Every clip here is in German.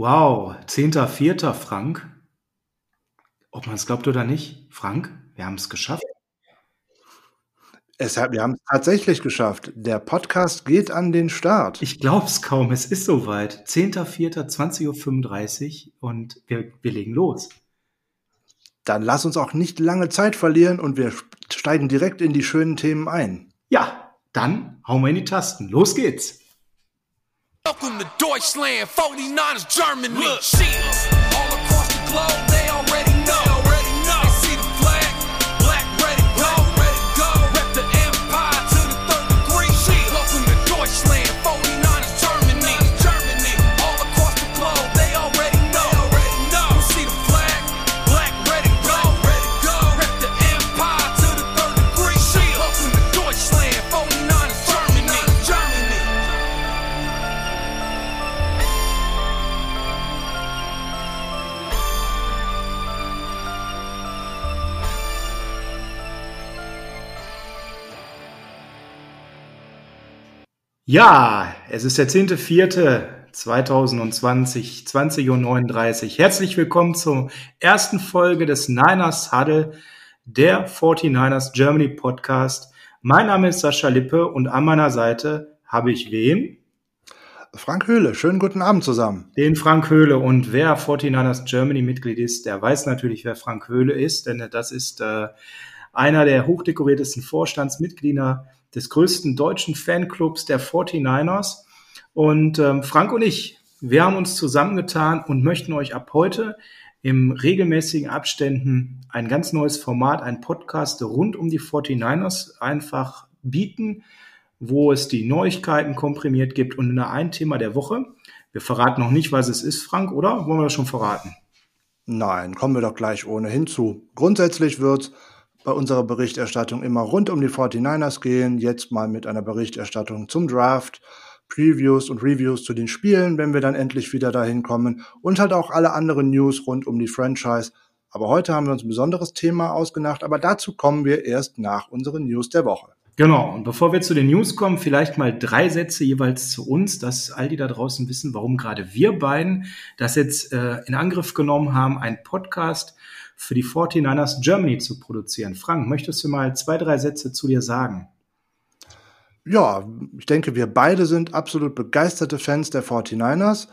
Wow, 10.04. Frank. Ob man es glaubt oder nicht, Frank, wir haben es geschafft. Es hat, wir haben es tatsächlich geschafft. Der Podcast geht an den Start. Ich glaube es kaum, es ist soweit. 10.04.20.35 Uhr und wir, wir legen los. Dann lass uns auch nicht lange Zeit verlieren und wir steigen direkt in die schönen Themen ein. Ja, dann hauen wir in die Tasten. Los geht's. Welcome to Deutschland, 49ers Germany. Look. All across the globe, Ja, es ist der 10.04.2020, 20.39 Uhr. Herzlich willkommen zur ersten Folge des Niners Huddle, der 49ers Germany Podcast. Mein Name ist Sascha Lippe und an meiner Seite habe ich wen? Frank Höhle. Schönen guten Abend zusammen. Den Frank Höhle. Und wer 49ers Germany Mitglied ist, der weiß natürlich, wer Frank Höhle ist, denn das ist äh, einer der hochdekoriertesten Vorstandsmitglieder des größten deutschen Fanclubs der 49ers. Und ähm, Frank und ich, wir haben uns zusammengetan und möchten euch ab heute im regelmäßigen Abständen ein ganz neues Format, ein Podcast rund um die 49ers einfach bieten, wo es die Neuigkeiten komprimiert gibt und in ein Thema der Woche. Wir verraten noch nicht, was es ist, Frank, oder wollen wir das schon verraten? Nein, kommen wir doch gleich ohnehin zu. Grundsätzlich wird bei unserer Berichterstattung immer rund um die 49ers gehen. Jetzt mal mit einer Berichterstattung zum Draft, Previews und Reviews zu den Spielen, wenn wir dann endlich wieder dahin kommen. Und halt auch alle anderen News rund um die Franchise. Aber heute haben wir uns ein besonderes Thema ausgedacht, aber dazu kommen wir erst nach unseren News der Woche. Genau, und bevor wir zu den News kommen, vielleicht mal drei Sätze jeweils zu uns, dass all die da draußen wissen, warum gerade wir beiden das jetzt äh, in Angriff genommen haben, ein Podcast für die 49ers Germany zu produzieren. Frank, möchtest du mal zwei, drei Sätze zu dir sagen? Ja, ich denke, wir beide sind absolut begeisterte Fans der 49ers.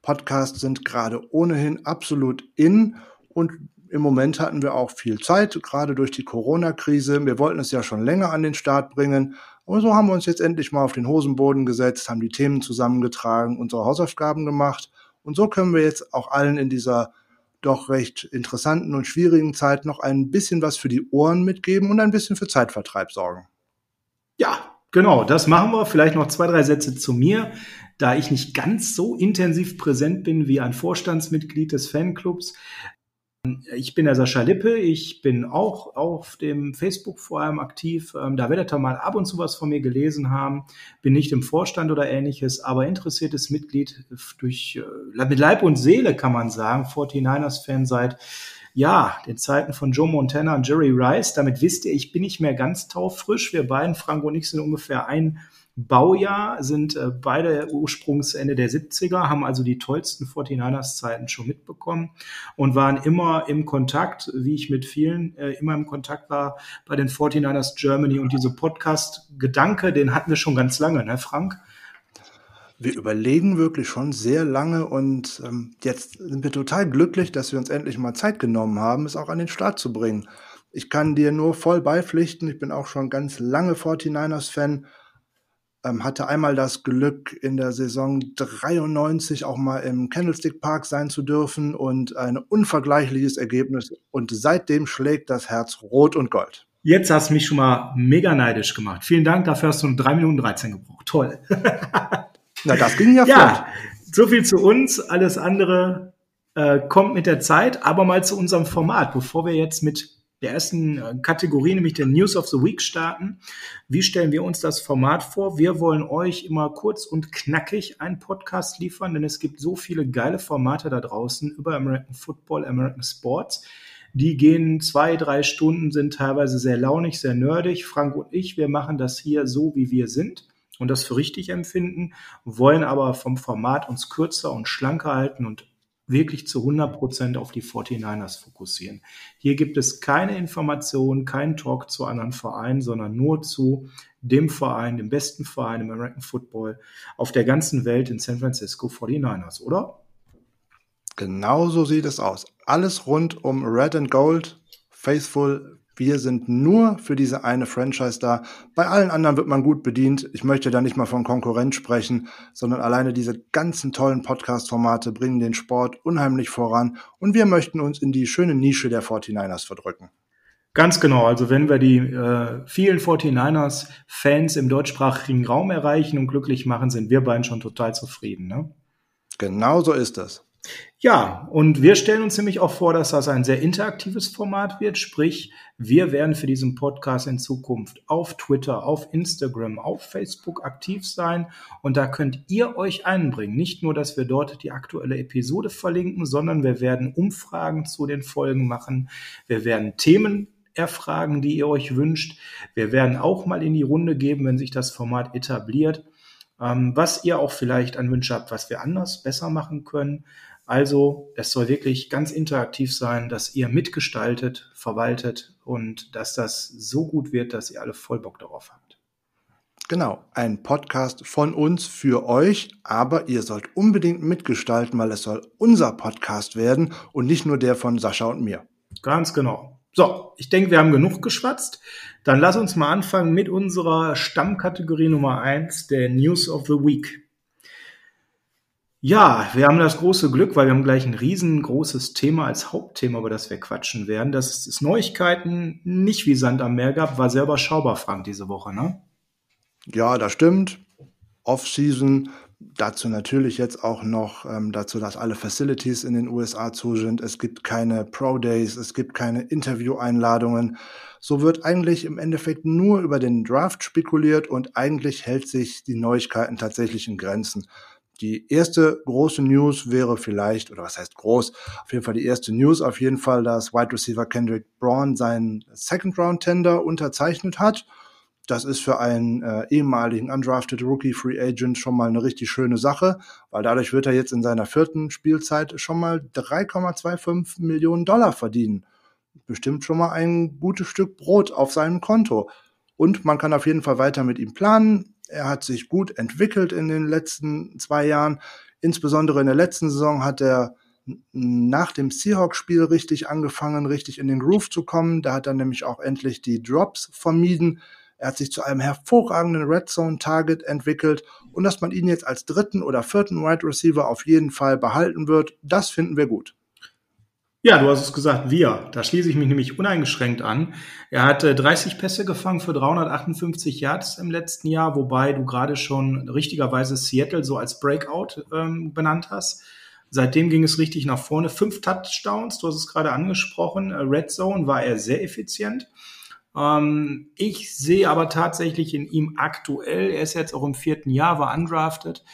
Podcasts sind gerade ohnehin absolut in und im Moment hatten wir auch viel Zeit, gerade durch die Corona-Krise. Wir wollten es ja schon länger an den Start bringen. Und so haben wir uns jetzt endlich mal auf den Hosenboden gesetzt, haben die Themen zusammengetragen, unsere Hausaufgaben gemacht. Und so können wir jetzt auch allen in dieser doch recht interessanten und schwierigen Zeit noch ein bisschen was für die Ohren mitgeben und ein bisschen für Zeitvertreib sorgen. Ja, genau, das machen wir. Vielleicht noch zwei, drei Sätze zu mir. Da ich nicht ganz so intensiv präsent bin wie ein Vorstandsmitglied des Fanclubs, ich bin der Sascha Lippe, ich bin auch auf dem Facebook vor allem aktiv. Ähm, da werdet ihr mal ab und zu was von mir gelesen haben. Bin nicht im Vorstand oder ähnliches, aber interessiertes Mitglied durch, äh, mit Leib und Seele kann man sagen, 49ers-Fan seit ja, den Zeiten von Joe Montana und Jerry Rice. Damit wisst ihr, ich bin nicht mehr ganz taufrisch. Wir beiden, Frank und ich, sind ungefähr ein Baujahr, sind äh, beide Ursprungsende der 70er, haben also die tollsten 49ers-Zeiten schon mitbekommen und waren immer im Kontakt, wie ich mit vielen äh, immer im Kontakt war bei den 49ers Germany. Und diese Podcast-Gedanke, den hatten wir schon ganz lange, ne, Frank? Wir überlegen wirklich schon sehr lange und ähm, jetzt sind wir total glücklich, dass wir uns endlich mal Zeit genommen haben, es auch an den Start zu bringen. Ich kann dir nur voll beipflichten. Ich bin auch schon ganz lange 49ers-Fan ähm, hatte einmal das Glück, in der Saison 93 auch mal im Candlestick Park sein zu dürfen und ein unvergleichliches Ergebnis. Und seitdem schlägt das Herz rot und gold. Jetzt hast du mich schon mal mega neidisch gemacht. Vielen Dank, dafür hast du 3 Minuten 13 gebraucht. Toll. Na, das ging ja, ja flott. So viel zu uns. Alles andere äh, kommt mit der Zeit. Aber mal zu unserem Format, bevor wir jetzt mit der ersten äh, Kategorie, nämlich der News of the Week starten. Wie stellen wir uns das Format vor? Wir wollen euch immer kurz und knackig einen Podcast liefern, denn es gibt so viele geile Formate da draußen über American Football, American Sports. Die gehen zwei, drei Stunden, sind teilweise sehr launig, sehr nerdig. Frank und ich, wir machen das hier so, wie wir sind und das für richtig empfinden, wollen aber vom Format uns kürzer und schlanker halten und wirklich zu 100 Prozent auf die 49ers fokussieren. Hier gibt es keine Informationen, keinen Talk zu anderen Vereinen, sondern nur zu dem Verein, dem besten Verein im American Football auf der ganzen Welt in San Francisco 49ers, oder? Genau so sieht es aus. Alles rund um Red and Gold, Faithful, wir sind nur für diese eine Franchise da. Bei allen anderen wird man gut bedient. Ich möchte da nicht mal von Konkurrenz sprechen, sondern alleine diese ganzen tollen Podcast-Formate bringen den Sport unheimlich voran und wir möchten uns in die schöne Nische der 49ers verdrücken. Ganz genau. Also wenn wir die äh, vielen 49ers-Fans im deutschsprachigen Raum erreichen und glücklich machen, sind wir beiden schon total zufrieden. Ne? Genau so ist es. Ja, und wir stellen uns nämlich auch vor, dass das ein sehr interaktives Format wird. Sprich, wir werden für diesen Podcast in Zukunft auf Twitter, auf Instagram, auf Facebook aktiv sein. Und da könnt ihr euch einbringen. Nicht nur, dass wir dort die aktuelle Episode verlinken, sondern wir werden Umfragen zu den Folgen machen. Wir werden Themen erfragen, die ihr euch wünscht. Wir werden auch mal in die Runde geben, wenn sich das Format etabliert, ähm, was ihr auch vielleicht an Wünsche habt, was wir anders besser machen können. Also es soll wirklich ganz interaktiv sein, dass ihr mitgestaltet, verwaltet und dass das so gut wird, dass ihr alle voll Bock darauf habt. Genau, ein Podcast von uns für euch, aber ihr sollt unbedingt mitgestalten, weil es soll unser Podcast werden und nicht nur der von Sascha und mir. Ganz genau. So, ich denke, wir haben genug geschwatzt. Dann lass uns mal anfangen mit unserer Stammkategorie Nummer eins, der News of the Week. Ja, wir haben das große Glück, weil wir haben gleich ein riesengroßes Thema als Hauptthema, über das wir quatschen werden. Dass es Neuigkeiten nicht wie Sand am Meer gab, war selber schaubar, Frank, diese Woche, ne? Ja, das stimmt. Off-Season, dazu natürlich jetzt auch noch ähm, dazu, dass alle Facilities in den USA zu sind. Es gibt keine Pro-Days, es gibt keine Interview-Einladungen. So wird eigentlich im Endeffekt nur über den Draft spekuliert und eigentlich hält sich die Neuigkeiten tatsächlich in Grenzen. Die erste große News wäre vielleicht, oder was heißt groß, auf jeden Fall die erste News, auf jeden Fall, dass Wide Receiver Kendrick Braun seinen Second Round Tender unterzeichnet hat. Das ist für einen äh, ehemaligen undrafted Rookie Free Agent schon mal eine richtig schöne Sache, weil dadurch wird er jetzt in seiner vierten Spielzeit schon mal 3,25 Millionen Dollar verdienen. Bestimmt schon mal ein gutes Stück Brot auf seinem Konto. Und man kann auf jeden Fall weiter mit ihm planen. Er hat sich gut entwickelt in den letzten zwei Jahren. Insbesondere in der letzten Saison hat er nach dem Seahawks-Spiel richtig angefangen, richtig in den Groove zu kommen. Da hat er nämlich auch endlich die Drops vermieden. Er hat sich zu einem hervorragenden Red Zone Target entwickelt und dass man ihn jetzt als dritten oder vierten Wide Receiver auf jeden Fall behalten wird, das finden wir gut. Ja, du hast es gesagt, wir. Da schließe ich mich nämlich uneingeschränkt an. Er hatte 30 Pässe gefangen für 358 Yards im letzten Jahr, wobei du gerade schon richtigerweise Seattle so als Breakout ähm, benannt hast. Seitdem ging es richtig nach vorne. Fünf Touchdowns, du hast es gerade angesprochen. Red Zone war er sehr effizient. Ähm, ich sehe aber tatsächlich in ihm aktuell, er ist jetzt auch im vierten Jahr, war undrafted,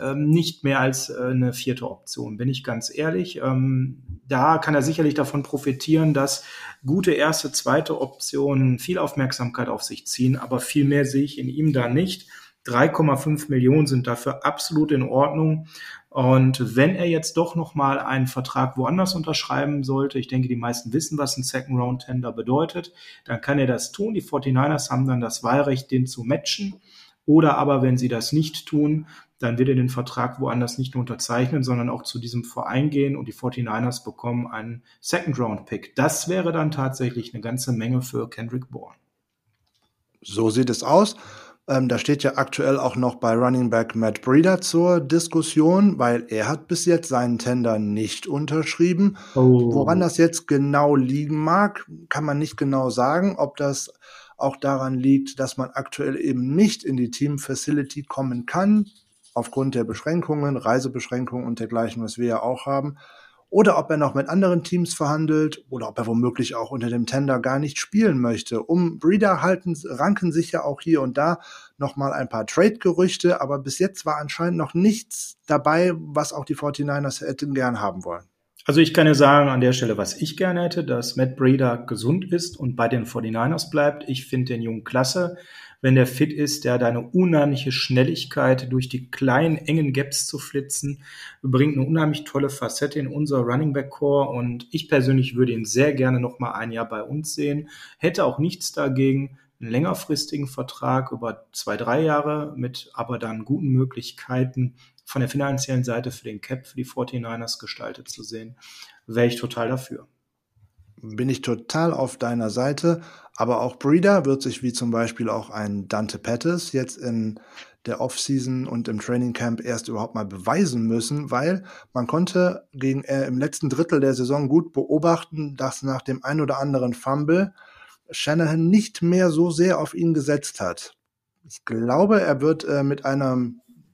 ähm, nicht mehr als äh, eine vierte Option, bin ich ganz ehrlich. Ähm, da kann er sicherlich davon profitieren, dass gute erste, zweite Optionen viel Aufmerksamkeit auf sich ziehen, aber viel mehr sehe ich in ihm da nicht. 3,5 Millionen sind dafür absolut in Ordnung. Und wenn er jetzt doch nochmal einen Vertrag woanders unterschreiben sollte, ich denke, die meisten wissen, was ein Second Round Tender bedeutet, dann kann er das tun. Die 49ers haben dann das Wahlrecht, den zu matchen. Oder aber, wenn sie das nicht tun, dann wird er den Vertrag woanders nicht nur unterzeichnen, sondern auch zu diesem Verein gehen und die 49ers bekommen einen Second-Round-Pick. Das wäre dann tatsächlich eine ganze Menge für Kendrick Bourne. So sieht es aus. Ähm, da steht ja aktuell auch noch bei Running Back Matt Breeder zur Diskussion, weil er hat bis jetzt seinen Tender nicht unterschrieben. Oh. Woran das jetzt genau liegen mag, kann man nicht genau sagen. Ob das auch daran liegt, dass man aktuell eben nicht in die Team Facility kommen kann, aufgrund der Beschränkungen, Reisebeschränkungen und dergleichen, was wir ja auch haben, oder ob er noch mit anderen Teams verhandelt oder ob er womöglich auch unter dem Tender gar nicht spielen möchte. Um Breeder halten, ranken sich ja auch hier und da nochmal ein paar Trade-Gerüchte, aber bis jetzt war anscheinend noch nichts dabei, was auch die 49ers hätten gern haben wollen. Also ich kann ja sagen an der Stelle, was ich gerne hätte, dass Matt Breeder gesund ist und bei den 49ers bleibt. Ich finde den Jungen klasse wenn der fit ist. Der hat eine unheimliche Schnelligkeit, durch die kleinen, engen Gaps zu flitzen. Bringt eine unheimlich tolle Facette in unser Running Back Core und ich persönlich würde ihn sehr gerne noch mal ein Jahr bei uns sehen. Hätte auch nichts dagegen, einen längerfristigen Vertrag über zwei, drei Jahre mit aber dann guten Möglichkeiten von der finanziellen Seite für den Cap, für die 49ers gestaltet zu sehen, wäre ich total dafür. Bin ich total auf deiner Seite, aber auch Breeder wird sich wie zum Beispiel auch ein Dante Pettis jetzt in der Offseason und im Training Camp erst überhaupt mal beweisen müssen, weil man konnte gegen äh, im letzten Drittel der Saison gut beobachten, dass nach dem ein oder anderen Fumble Shanahan nicht mehr so sehr auf ihn gesetzt hat. Ich glaube, er wird äh, mit einer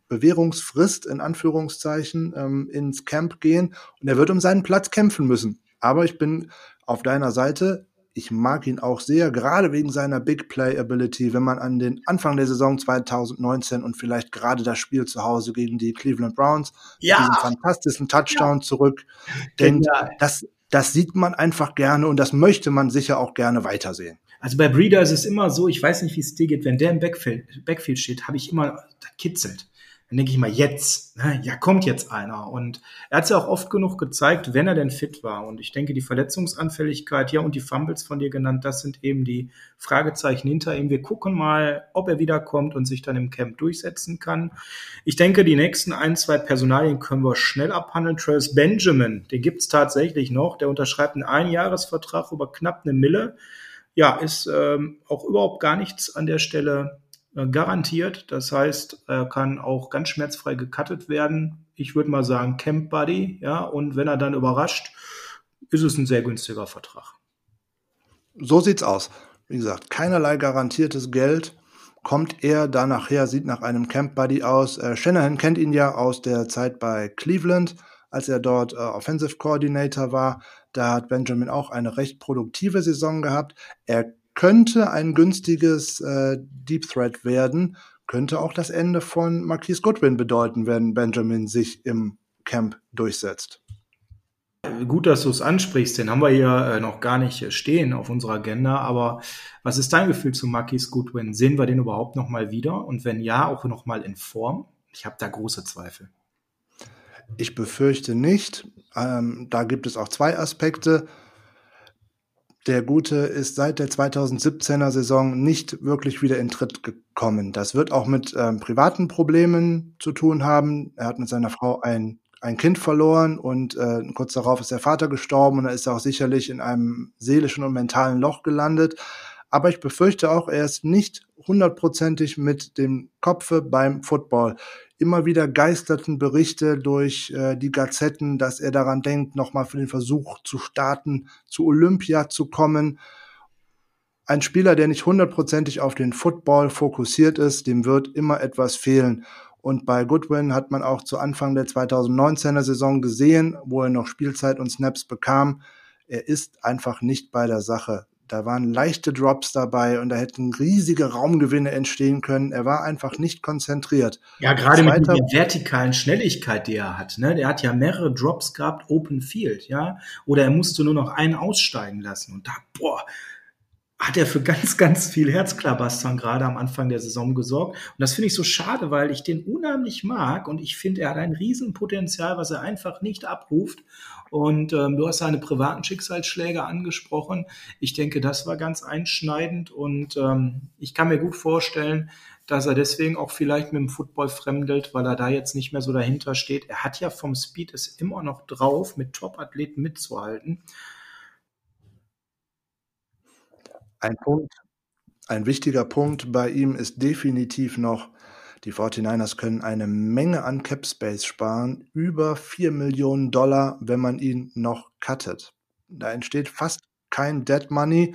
Bewährungsfrist in Anführungszeichen ähm, ins Camp gehen und er wird um seinen Platz kämpfen müssen. Aber ich bin auf deiner Seite. Ich mag ihn auch sehr, gerade wegen seiner Big Play Ability. Wenn man an den Anfang der Saison 2019 und vielleicht gerade das Spiel zu Hause gegen die Cleveland Browns, ja. diesen fantastischen Touchdown ja. zurück, denkt, das, das sieht man einfach gerne und das möchte man sicher auch gerne weitersehen. Also bei Breeder ist es immer so, ich weiß nicht, wie es dir geht, wenn der im Backfield, Backfield steht, habe ich immer, da kitzelt dann denke ich mal, jetzt, ne, ja, kommt jetzt einer. Und er hat es ja auch oft genug gezeigt, wenn er denn fit war. Und ich denke, die Verletzungsanfälligkeit, ja, und die Fumbles von dir genannt, das sind eben die Fragezeichen hinter ihm. Wir gucken mal, ob er wiederkommt und sich dann im Camp durchsetzen kann. Ich denke, die nächsten ein, zwei Personalien können wir schnell abhandeln. Travis Benjamin, den gibt's tatsächlich noch. Der unterschreibt einen Einjahresvertrag über knapp eine Mille. Ja, ist ähm, auch überhaupt gar nichts an der Stelle garantiert. Das heißt, er kann auch ganz schmerzfrei gecuttet werden. Ich würde mal sagen Camp Buddy, ja, und wenn er dann überrascht, ist es ein sehr günstiger Vertrag. So sieht's aus. Wie gesagt, keinerlei garantiertes Geld. Kommt er da nachher, sieht nach einem Camp Buddy aus. Äh, Shanahan kennt ihn ja aus der Zeit bei Cleveland, als er dort äh, Offensive Coordinator war. Da hat Benjamin auch eine recht produktive Saison gehabt. Er könnte ein günstiges äh, Deep Threat werden, könnte auch das Ende von Marquise Goodwin bedeuten, wenn Benjamin sich im Camp durchsetzt. Gut, dass du es ansprichst, den haben wir hier äh, noch gar nicht stehen auf unserer Agenda, aber was ist dein Gefühl zu Marquise Goodwin? Sehen wir den überhaupt noch mal wieder und wenn ja, auch noch mal in Form? Ich habe da große Zweifel. Ich befürchte nicht. Ähm, da gibt es auch zwei Aspekte. Der Gute ist seit der 2017er Saison nicht wirklich wieder in Tritt gekommen. Das wird auch mit ähm, privaten Problemen zu tun haben. Er hat mit seiner Frau ein, ein Kind verloren und äh, kurz darauf ist der Vater gestorben und er ist auch sicherlich in einem seelischen und mentalen Loch gelandet. Aber ich befürchte auch, er ist nicht hundertprozentig mit dem Kopfe beim Football. Immer wieder geisterten Berichte durch äh, die Gazetten, dass er daran denkt, nochmal für den Versuch zu starten, zu Olympia zu kommen. Ein Spieler, der nicht hundertprozentig auf den Football fokussiert ist, dem wird immer etwas fehlen. Und bei Goodwin hat man auch zu Anfang der 2019er Saison gesehen, wo er noch Spielzeit und Snaps bekam, er ist einfach nicht bei der Sache. Da waren leichte Drops dabei und da hätten riesige Raumgewinne entstehen können. Er war einfach nicht konzentriert. Ja, gerade mit der vertikalen Schnelligkeit, die er hat. Ne? Der hat ja mehrere Drops gehabt, Open Field, ja. Oder er musste nur noch einen aussteigen lassen. Und da, boah, hat er für ganz, ganz viel Herzklabastern gerade am Anfang der Saison gesorgt. Und das finde ich so schade, weil ich den unheimlich mag und ich finde, er hat ein Riesenpotenzial, was er einfach nicht abruft. Und ähm, du hast seine privaten Schicksalsschläge angesprochen. Ich denke, das war ganz einschneidend und ähm, ich kann mir gut vorstellen, dass er deswegen auch vielleicht mit dem Football fremdelt, weil er da jetzt nicht mehr so dahinter steht. Er hat ja vom Speed es immer noch drauf, mit Top-Athleten mitzuhalten. Ein Punkt, ein wichtiger Punkt bei ihm ist definitiv noch, die 49ers können eine Menge an Cap Space sparen, über 4 Millionen Dollar, wenn man ihn noch cuttet. Da entsteht fast kein Dead Money.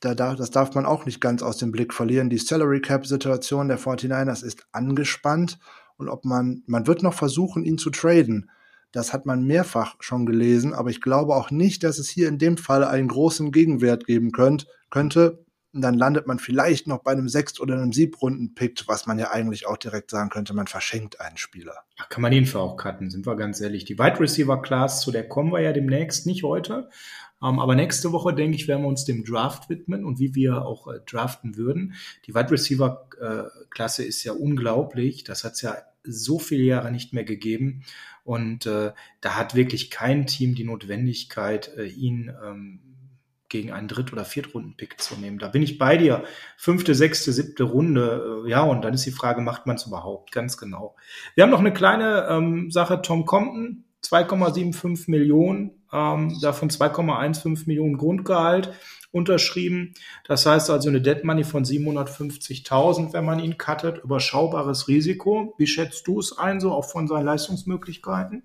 Da das darf man auch nicht ganz aus dem Blick verlieren. Die Salary Cap Situation der 49ers ist angespannt und ob man, man wird noch versuchen, ihn zu traden. Das hat man mehrfach schon gelesen, aber ich glaube auch nicht, dass es hier in dem Fall einen großen Gegenwert geben könnt, könnte. dann landet man vielleicht noch bei einem Sechst- oder einem Siebrunden-Pick, was man ja eigentlich auch direkt sagen könnte, man verschenkt einen Spieler. Ach, kann man für auch cutten, sind wir ganz ehrlich. Die Wide Receiver Class, zu der kommen wir ja demnächst, nicht heute. Ähm, aber nächste Woche, denke ich, werden wir uns dem Draft widmen und wie wir auch äh, draften würden. Die Wide Receiver äh, Klasse ist ja unglaublich. Das hat es ja so viele Jahre nicht mehr gegeben. Und äh, da hat wirklich kein Team die Notwendigkeit, äh, ihn ähm, gegen einen Dritt- oder Viertrunden-Pick zu nehmen. Da bin ich bei dir. Fünfte, sechste, siebte Runde. Äh, ja, und dann ist die Frage, macht man es überhaupt? Ganz genau. Wir haben noch eine kleine ähm, Sache. Tom Compton, 2,75 Millionen, ähm, davon 2,15 Millionen Grundgehalt unterschrieben. Das heißt also eine Dead Money von 750.000, wenn man ihn cuttet. Überschaubares Risiko. Wie schätzt du es ein, so auch von seinen Leistungsmöglichkeiten?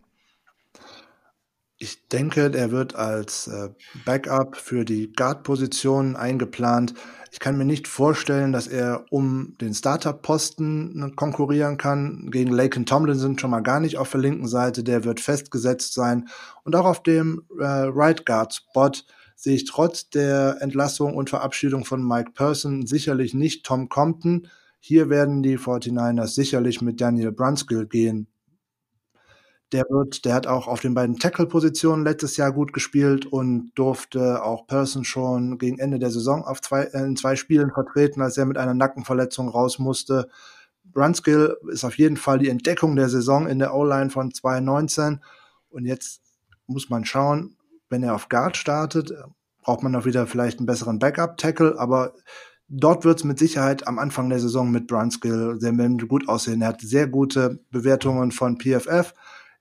Ich denke, der wird als äh, Backup für die Guard-Position eingeplant. Ich kann mir nicht vorstellen, dass er um den Starter-Posten ne, konkurrieren kann. Gegen Laken Tomlinson schon mal gar nicht auf der linken Seite. Der wird festgesetzt sein. Und auch auf dem äh, Right Guard-Spot sehe ich trotz der Entlassung und Verabschiedung von Mike Person sicherlich nicht Tom Compton. Hier werden die 49ers sicherlich mit Daniel Brunskill gehen. Der wird, der hat auch auf den beiden Tackle-Positionen letztes Jahr gut gespielt und durfte auch Person schon gegen Ende der Saison auf zwei, äh, in zwei Spielen vertreten, als er mit einer Nackenverletzung raus musste. Brunskill ist auf jeden Fall die Entdeckung der Saison in der O-Line von 2019. Und jetzt muss man schauen, wenn er auf Guard startet, braucht man auch wieder vielleicht einen besseren Backup-Tackle, aber dort wird es mit Sicherheit am Anfang der Saison mit Brunskill sehr gut aussehen. Er hat sehr gute Bewertungen von PFF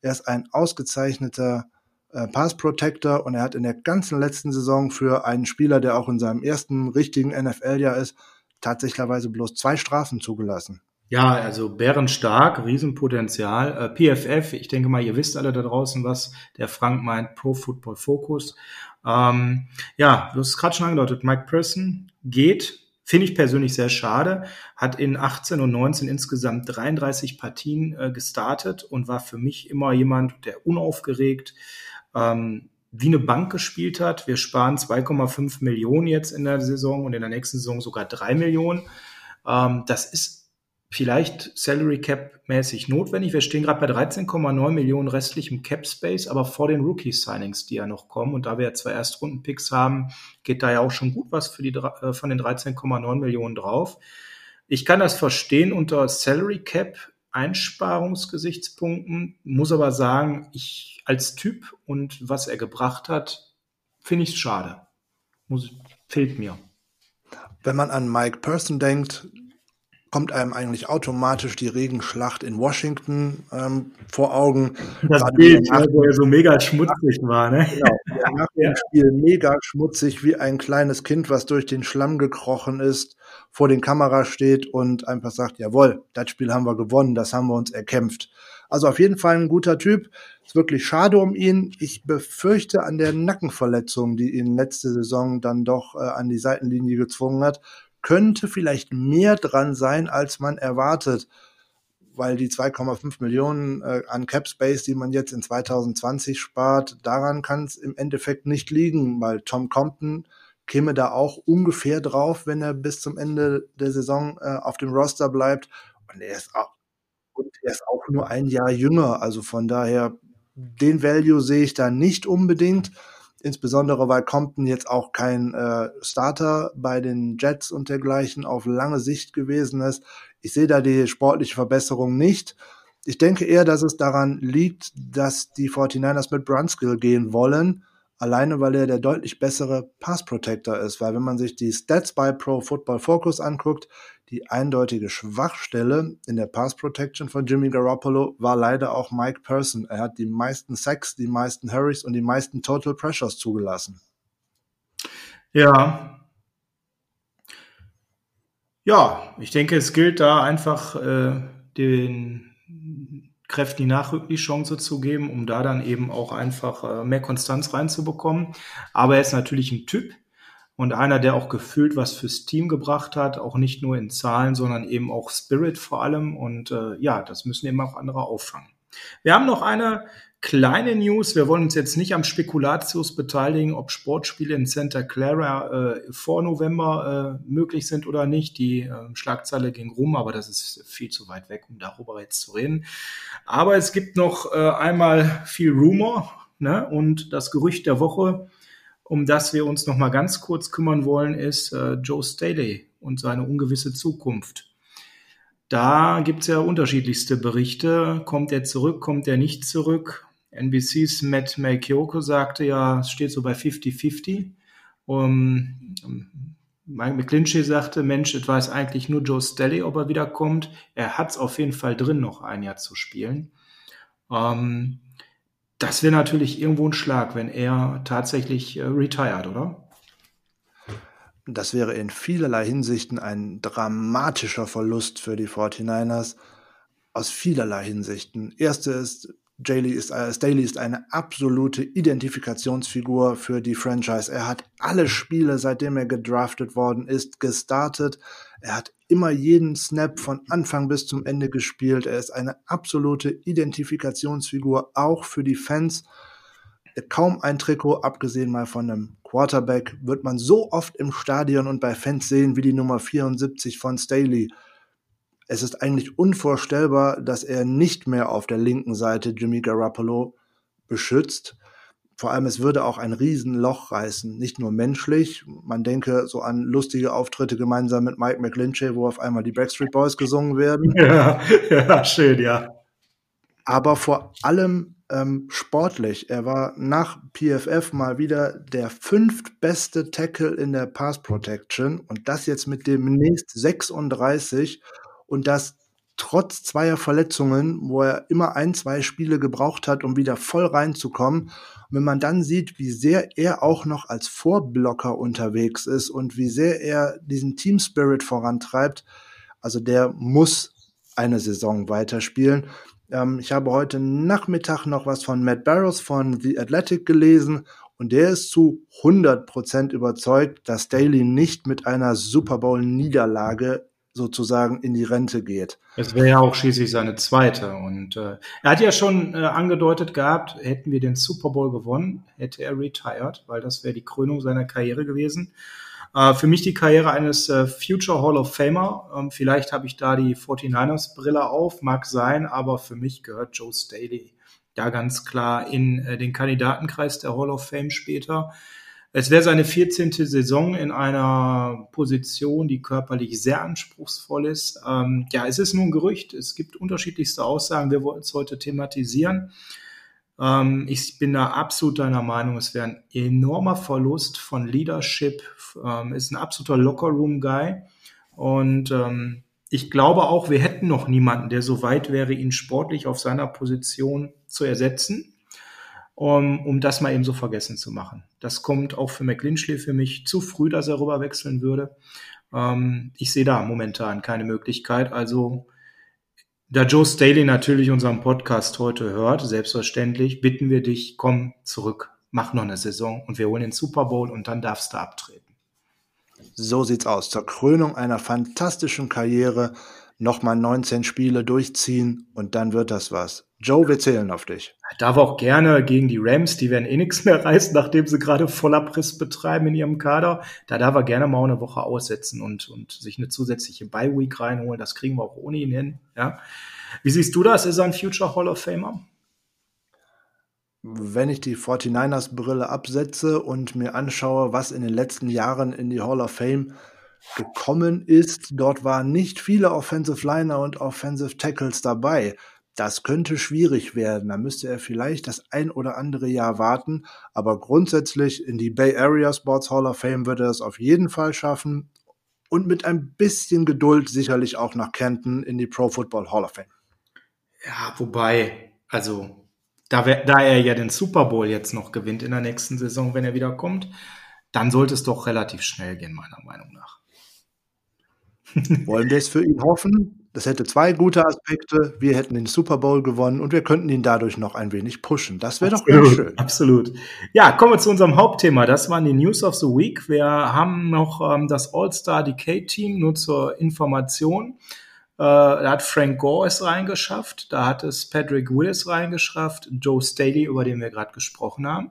er ist ein ausgezeichneter äh, Pass Protector und er hat in der ganzen letzten Saison für einen Spieler, der auch in seinem ersten richtigen NFL-Jahr ist, tatsächlicherweise bloß zwei Strafen zugelassen. Ja, also bärenstark, Riesenpotenzial. Äh, PFF, ich denke mal, ihr wisst alle da draußen, was der Frank meint, Pro Football Focus. Ähm, ja, du hast es gerade schon angedeutet, Mike Person geht Finde ich persönlich sehr schade. Hat in 18 und 19 insgesamt 33 Partien äh, gestartet und war für mich immer jemand, der unaufgeregt ähm, wie eine Bank gespielt hat. Wir sparen 2,5 Millionen jetzt in der Saison und in der nächsten Saison sogar 3 Millionen. Ähm, das ist vielleicht Salary Cap mäßig notwendig. Wir stehen gerade bei 13,9 Millionen restlichem Cap Space, aber vor den Rookie Signings, die ja noch kommen und da wir ja zwei Erstrunden Picks haben, geht da ja auch schon gut was für die äh, von den 13,9 Millionen drauf. Ich kann das verstehen unter Salary Cap Einsparungsgesichtspunkten, muss aber sagen, ich als Typ und was er gebracht hat, finde ich es schade. Muss, fehlt mir. Wenn man an Mike Person denkt, kommt einem eigentlich automatisch die Regenschlacht in Washington ähm, vor Augen. Das Bild, nach, wo er so mega schmutzig war, ne? Genau, nach dem Spiel mega schmutzig, wie ein kleines Kind, was durch den Schlamm gekrochen ist, vor den Kamera steht und einfach sagt, jawohl, das Spiel haben wir gewonnen, das haben wir uns erkämpft. Also auf jeden Fall ein guter Typ. Ist wirklich schade um ihn. Ich befürchte an der Nackenverletzung, die ihn letzte Saison dann doch äh, an die Seitenlinie gezwungen hat, könnte vielleicht mehr dran sein, als man erwartet, weil die 2,5 Millionen äh, an Cap Space, die man jetzt in 2020 spart, daran kann es im Endeffekt nicht liegen, weil Tom Compton käme da auch ungefähr drauf, wenn er bis zum Ende der Saison äh, auf dem Roster bleibt. Und er ist auch und er ist auch nur ein Jahr jünger. Also von daher, den Value sehe ich da nicht unbedingt insbesondere weil Compton jetzt auch kein äh, Starter bei den Jets und dergleichen auf lange Sicht gewesen ist. Ich sehe da die sportliche Verbesserung nicht. Ich denke eher, dass es daran liegt, dass die 49ers mit Brunskill gehen wollen, alleine weil er der deutlich bessere Pass Protector ist, weil wenn man sich die Stats bei Pro Football Focus anguckt, die eindeutige Schwachstelle in der Pass Protection von Jimmy Garoppolo war leider auch Mike Person. Er hat die meisten Sacks, die meisten Hurries und die meisten Total Pressures zugelassen. Ja. Ja, ich denke, es gilt da einfach äh, den Kräften die Nachrücklich-Chance zu geben, um da dann eben auch einfach äh, mehr Konstanz reinzubekommen. Aber er ist natürlich ein Typ, und einer, der auch gefühlt was fürs Team gebracht hat, auch nicht nur in Zahlen, sondern eben auch Spirit vor allem. Und äh, ja, das müssen eben auch andere auffangen. Wir haben noch eine kleine News. Wir wollen uns jetzt nicht am Spekulatius beteiligen, ob Sportspiele in Santa Clara äh, vor November äh, möglich sind oder nicht. Die äh, Schlagzeile ging rum, aber das ist viel zu weit weg, um darüber jetzt zu reden. Aber es gibt noch äh, einmal viel Rumor ne? und das Gerücht der Woche, um das wir uns noch mal ganz kurz kümmern wollen, ist äh, Joe Staley und seine ungewisse Zukunft. Da gibt's ja unterschiedlichste Berichte. Kommt er zurück, kommt er nicht zurück? NBCs Matt Melchioko sagte ja, es steht so bei 50-50. Um, Mike McClinchy sagte, Mensch, es weiß eigentlich nur Joe Stelly, ob er wiederkommt. Er hat es auf jeden Fall drin, noch ein Jahr zu spielen. Ähm, das wäre natürlich irgendwo ein Schlag, wenn er tatsächlich äh, retired, oder? Das wäre in vielerlei Hinsichten ein dramatischer Verlust für die 49ers. Aus vielerlei Hinsichten. Erste ist, Staley ist, äh, Staley ist eine absolute Identifikationsfigur für die Franchise. Er hat alle Spiele, seitdem er gedraftet worden ist, gestartet. Er hat immer jeden Snap von Anfang bis zum Ende gespielt. Er ist eine absolute Identifikationsfigur, auch für die Fans. Kaum ein Trikot, abgesehen mal von einem Quarterback, wird man so oft im Stadion und bei Fans sehen wie die Nummer 74 von Staley es ist eigentlich unvorstellbar, dass er nicht mehr auf der linken Seite Jimmy Garoppolo beschützt. Vor allem, es würde auch ein Riesenloch reißen, nicht nur menschlich. Man denke so an lustige Auftritte gemeinsam mit Mike McGlinchey, wo auf einmal die Backstreet Boys gesungen werden. Ja, ja schön, ja. Aber vor allem ähm, sportlich. Er war nach PFF mal wieder der fünftbeste Tackle in der Pass Protection und das jetzt mit demnächst 36 und das trotz zweier Verletzungen, wo er immer ein, zwei Spiele gebraucht hat, um wieder voll reinzukommen. Und wenn man dann sieht, wie sehr er auch noch als Vorblocker unterwegs ist und wie sehr er diesen Team Spirit vorantreibt, also der muss eine Saison weiterspielen. Ähm, ich habe heute Nachmittag noch was von Matt Barrows von The Athletic gelesen und der ist zu 100% überzeugt, dass Daly nicht mit einer Super Bowl Niederlage sozusagen in die Rente geht. Es wäre ja auch schließlich seine zweite. Und äh, er hat ja schon äh, angedeutet gehabt, hätten wir den Super Bowl gewonnen, hätte er retired, weil das wäre die Krönung seiner Karriere gewesen. Äh, für mich die Karriere eines äh, Future Hall of Famer. Ähm, vielleicht habe ich da die 49ers Brille auf, mag sein, aber für mich gehört Joe Staley da ganz klar in äh, den Kandidatenkreis der Hall of Fame später. Es wäre seine 14. Saison in einer Position, die körperlich sehr anspruchsvoll ist. Ähm, ja, es ist nur ein Gerücht. Es gibt unterschiedlichste Aussagen. Wir wollten es heute thematisieren. Ähm, ich bin da absolut deiner Meinung, es wäre ein enormer Verlust von Leadership. Ähm, ist ein absoluter Lockerroom-Guy. Und ähm, ich glaube auch, wir hätten noch niemanden, der so weit wäre, ihn sportlich auf seiner Position zu ersetzen um, um das mal eben so vergessen zu machen. Das kommt auch für McLinchley für mich zu früh, dass er rüber wechseln würde. Ähm, ich sehe da momentan keine Möglichkeit. Also da Joe Staley natürlich unseren Podcast heute hört, selbstverständlich, bitten wir dich, komm zurück, mach noch eine Saison und wir holen den Super Bowl und dann darfst du abtreten. So sieht's aus. Zur Krönung einer fantastischen Karriere nochmal 19 Spiele durchziehen und dann wird das was. Joe, wir zählen auf dich. Darf auch gerne gegen die Rams, die werden eh nichts mehr reißen, nachdem sie gerade voller Priss betreiben in ihrem Kader. Da darf er gerne mal eine Woche aussetzen und, und sich eine zusätzliche Bye-Week reinholen. Das kriegen wir auch ohne ihn hin. Ja. Wie siehst du das? Ist er ein Future Hall of Famer? Wenn ich die 49ers Brille absetze und mir anschaue, was in den letzten Jahren in die Hall of Fame gekommen ist. Dort waren nicht viele Offensive Liner und Offensive Tackles dabei. Das könnte schwierig werden. Da müsste er vielleicht das ein oder andere Jahr warten. Aber grundsätzlich in die Bay Area Sports Hall of Fame würde er es auf jeden Fall schaffen. Und mit ein bisschen Geduld sicherlich auch nach Canton in die Pro Football Hall of Fame. Ja, wobei, also da, da er ja den Super Bowl jetzt noch gewinnt in der nächsten Saison, wenn er wiederkommt, dann sollte es doch relativ schnell gehen, meiner Meinung nach. Wollen wir es für ihn hoffen? Das hätte zwei gute Aspekte. Wir hätten den Super Bowl gewonnen und wir könnten ihn dadurch noch ein wenig pushen. Das wäre doch ganz schön. Absolut. Ja, kommen wir zu unserem Hauptthema. Das waren die News of the Week. Wir haben noch ähm, das All-Star Decay Team nur zur Information. Äh, da hat Frank Gore es reingeschafft, da hat es Patrick Willis reingeschafft, Joe Staley, über den wir gerade gesprochen haben,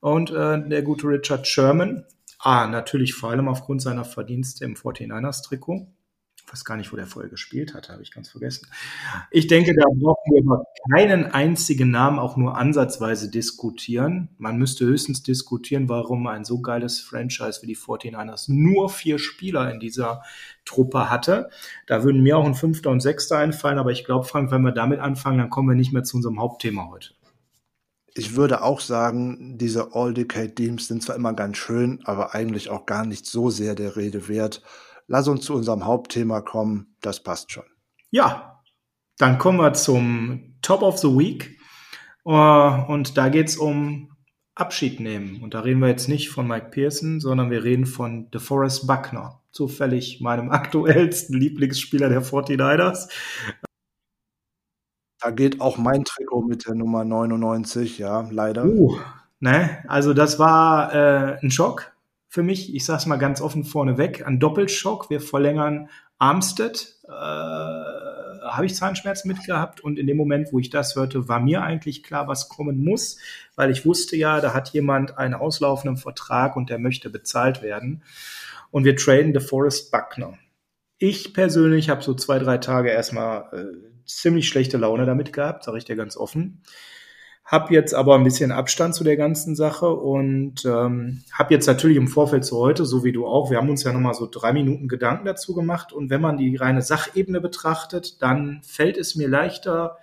und äh, der gute Richard Sherman. Ah, natürlich vor allem aufgrund seiner Verdienste im 49ers-Trikot. Ich weiß gar nicht, wo der vorher gespielt hat, habe ich ganz vergessen. Ich denke, da brauchen wir über keinen einzigen Namen auch nur ansatzweise diskutieren. Man müsste höchstens diskutieren, warum ein so geiles Franchise wie die 49ers nur vier Spieler in dieser Truppe hatte. Da würden mir auch ein Fünfter und Sechster einfallen, aber ich glaube, Frank, wenn wir damit anfangen, dann kommen wir nicht mehr zu unserem Hauptthema heute. Ich würde auch sagen, diese All-Decade-Teams sind zwar immer ganz schön, aber eigentlich auch gar nicht so sehr der Rede wert lass uns zu unserem Hauptthema kommen. Das passt schon. Ja, dann kommen wir zum Top of the Week. Uh, und da geht es um Abschied nehmen. Und da reden wir jetzt nicht von Mike Pearson, sondern wir reden von DeForest Buckner. Zufällig meinem aktuellsten Lieblingsspieler der 49ers. Da geht auch mein Trikot mit der Nummer 99, ja, leider. Uh, ne? Also das war äh, ein Schock für mich. Ich sage es mal ganz offen vorneweg, ein Doppelschock. Wir verlängern Armstead. Äh, habe ich Zahnschmerzen mitgehabt und in dem Moment, wo ich das hörte, war mir eigentlich klar, was kommen muss, weil ich wusste ja, da hat jemand einen auslaufenden Vertrag und der möchte bezahlt werden. Und wir traden DeForest Buckner. Ich persönlich habe so zwei, drei Tage erstmal äh, ziemlich schlechte Laune damit gehabt, sage ich dir ganz offen. Hab jetzt aber ein bisschen Abstand zu der ganzen Sache und ähm, habe jetzt natürlich im Vorfeld zu heute, so wie du auch, wir haben uns ja nochmal so drei Minuten Gedanken dazu gemacht und wenn man die reine Sachebene betrachtet, dann fällt es mir leichter,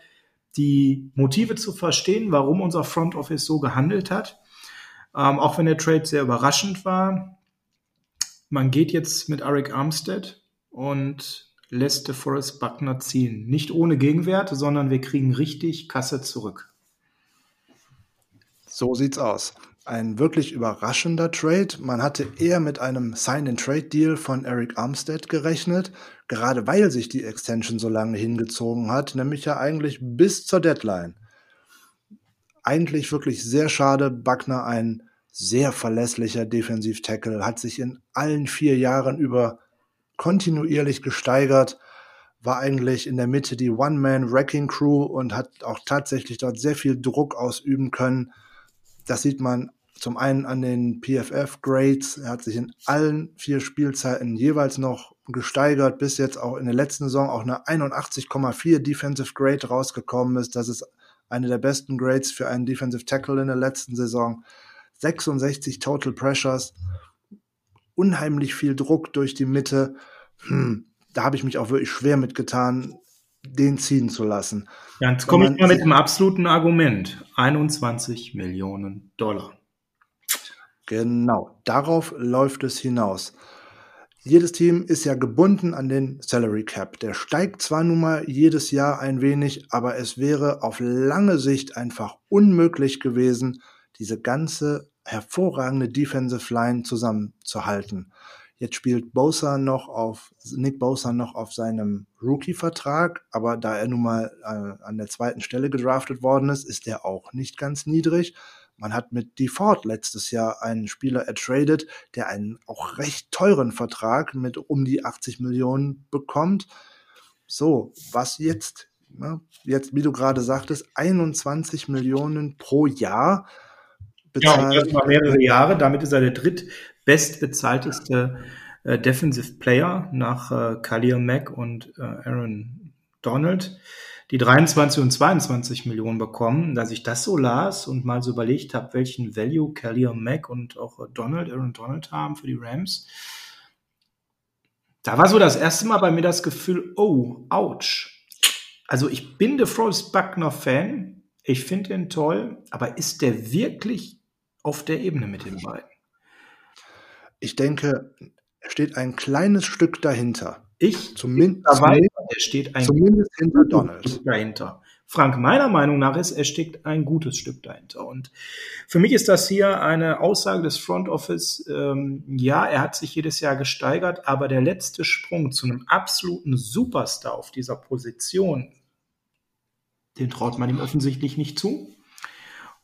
die Motive zu verstehen, warum unser Front Office so gehandelt hat. Ähm, auch wenn der Trade sehr überraschend war. Man geht jetzt mit Eric Armstead und lässt DeForest Buckner ziehen. Nicht ohne Gegenwert, sondern wir kriegen richtig Kasse zurück. So sieht's aus. Ein wirklich überraschender Trade. Man hatte eher mit einem Sign-and-Trade-Deal von Eric Armstead gerechnet, gerade weil sich die Extension so lange hingezogen hat, nämlich ja eigentlich bis zur Deadline. Eigentlich wirklich sehr schade. Buckner, ein sehr verlässlicher Defensiv-Tackle, hat sich in allen vier Jahren über kontinuierlich gesteigert, war eigentlich in der Mitte die One-Man-Wrecking-Crew und hat auch tatsächlich dort sehr viel Druck ausüben können das sieht man zum einen an den PFF-Grades. Er hat sich in allen vier Spielzeiten jeweils noch gesteigert, bis jetzt auch in der letzten Saison auch eine 81,4 Defensive Grade rausgekommen ist. Das ist eine der besten Grades für einen Defensive Tackle in der letzten Saison. 66 Total Pressures, unheimlich viel Druck durch die Mitte. Hm, da habe ich mich auch wirklich schwer mitgetan, den ziehen zu lassen. Ja, jetzt komme ich mal mit einem absoluten Argument. 21 Millionen Dollar. Genau, darauf läuft es hinaus. Jedes Team ist ja gebunden an den Salary Cap. Der steigt zwar nun mal jedes Jahr ein wenig, aber es wäre auf lange Sicht einfach unmöglich gewesen, diese ganze hervorragende Defensive Line zusammenzuhalten. Jetzt spielt Bosa noch auf, Nick Bosa noch auf seinem Rookie-Vertrag, aber da er nun mal äh, an der zweiten Stelle gedraftet worden ist, ist er auch nicht ganz niedrig. Man hat mit Default letztes Jahr einen Spieler ertradet, der einen auch recht teuren Vertrag mit um die 80 Millionen bekommt. So, was jetzt? Ne? Jetzt, wie du gerade sagtest, 21 Millionen pro Jahr bezahlt. Ja, das war mehrere Jahre. Damit ist er der dritt bestbezahlteste äh, Defensive Player nach äh, Khalil Mack und äh, Aaron Donald, die 23 und 22 Millionen bekommen. Dass ich das so las und mal so überlegt habe, welchen Value Khalil Mack und auch äh, Donald, Aaron Donald haben für die Rams, da war so das erste Mal bei mir das Gefühl, oh, ouch. Also ich bin der Frost Buckner Fan. Ich finde ihn toll, aber ist der wirklich auf der Ebene mit den beiden? Ich denke, er steht ein kleines Stück dahinter. Ich zumindest, zumindest, er steht ein zumindest hinter Donald. Stück dahinter. Frank, meiner Meinung nach ist, er steckt ein gutes Stück dahinter. Und für mich ist das hier eine Aussage des Front Office. Ähm, ja, er hat sich jedes Jahr gesteigert, aber der letzte Sprung zu einem absoluten Superstar auf dieser Position, den traut man ihm offensichtlich nicht zu.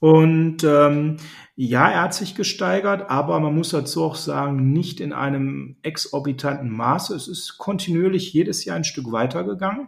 Und ähm, ja, er hat sich gesteigert, aber man muss dazu auch sagen, nicht in einem exorbitanten Maße. Es ist kontinuierlich jedes Jahr ein Stück weitergegangen.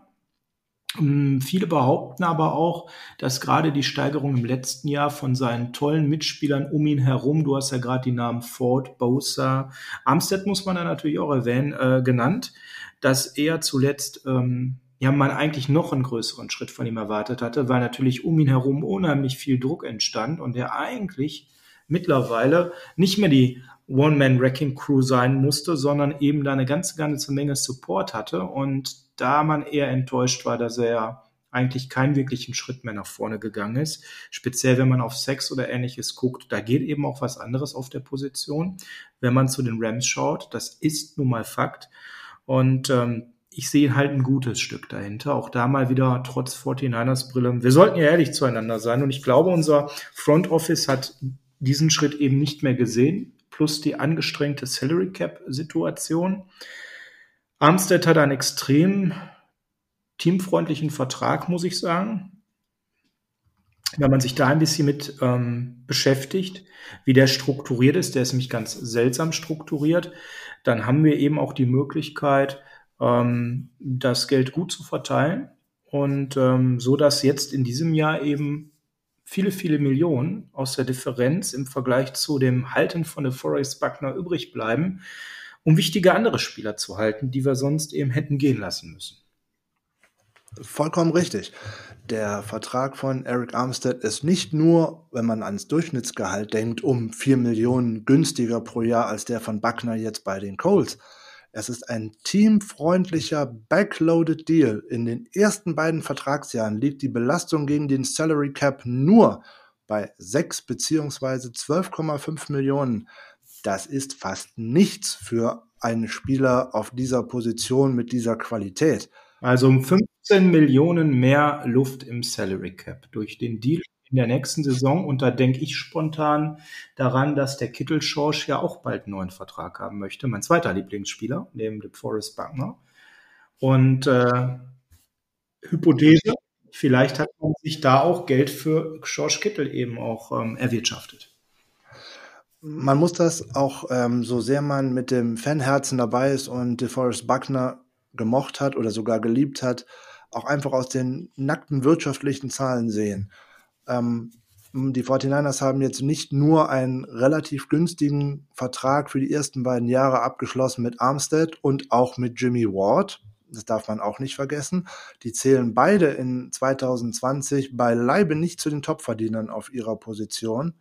Ähm, viele behaupten aber auch, dass gerade die Steigerung im letzten Jahr von seinen tollen Mitspielern um ihn herum, du hast ja gerade die Namen Ford, Bosa, Armstead muss man da natürlich auch erwähnen, äh, genannt, dass er zuletzt ähm, ja man eigentlich noch einen größeren Schritt von ihm erwartet hatte, weil natürlich um ihn herum unheimlich viel Druck entstand und er eigentlich mittlerweile nicht mehr die One-Man-Wrecking-Crew sein musste, sondern eben da eine ganze, ganze Menge Support hatte und da man eher enttäuscht war, dass er eigentlich keinen wirklichen Schritt mehr nach vorne gegangen ist. Speziell, wenn man auf Sex oder ähnliches guckt, da geht eben auch was anderes auf der Position. Wenn man zu den Rams schaut, das ist nun mal Fakt. Und ähm, ich sehe halt ein gutes Stück dahinter. Auch da mal wieder trotz 49ers Brille. Wir sollten ja ehrlich zueinander sein. Und ich glaube, unser Front Office hat diesen Schritt eben nicht mehr gesehen. Plus die angestrengte Salary Cap Situation. Armstead hat einen extrem teamfreundlichen Vertrag, muss ich sagen. Wenn man sich da ein bisschen mit ähm, beschäftigt, wie der strukturiert ist, der ist nämlich ganz seltsam strukturiert, dann haben wir eben auch die Möglichkeit, ähm, das Geld gut zu verteilen und ähm, so, dass jetzt in diesem Jahr eben viele, viele Millionen aus der Differenz im Vergleich zu dem Halten von der Forest Buckner übrig bleiben, um wichtige andere Spieler zu halten, die wir sonst eben hätten gehen lassen müssen. Vollkommen richtig. Der Vertrag von Eric Armstead ist nicht nur, wenn man ans Durchschnittsgehalt denkt, um vier Millionen günstiger pro Jahr als der von Buckner jetzt bei den Colts. Es ist ein teamfreundlicher Backloaded Deal. In den ersten beiden Vertragsjahren liegt die Belastung gegen den Salary Cap nur bei 6 bzw. 12,5 Millionen. Das ist fast nichts für einen Spieler auf dieser Position mit dieser Qualität. Also um 15 Millionen mehr Luft im Salary Cap durch den Deal in der nächsten Saison. Und da denke ich spontan daran, dass der Kittel Schorsch ja auch bald einen neuen Vertrag haben möchte. Mein zweiter Lieblingsspieler, neben dem Forrest Buckner. Und äh, Hypothese, vielleicht hat man sich da auch Geld für Schorsch Kittel eben auch ähm, erwirtschaftet man muss das auch, ähm, so sehr man mit dem Fanherzen dabei ist und DeForest Buckner gemocht hat oder sogar geliebt hat, auch einfach aus den nackten wirtschaftlichen Zahlen sehen. Ähm, die 49ers haben jetzt nicht nur einen relativ günstigen Vertrag für die ersten beiden Jahre abgeschlossen mit Armstead und auch mit Jimmy Ward. Das darf man auch nicht vergessen. Die zählen beide in 2020 beileibe nicht zu den Topverdienern auf ihrer Position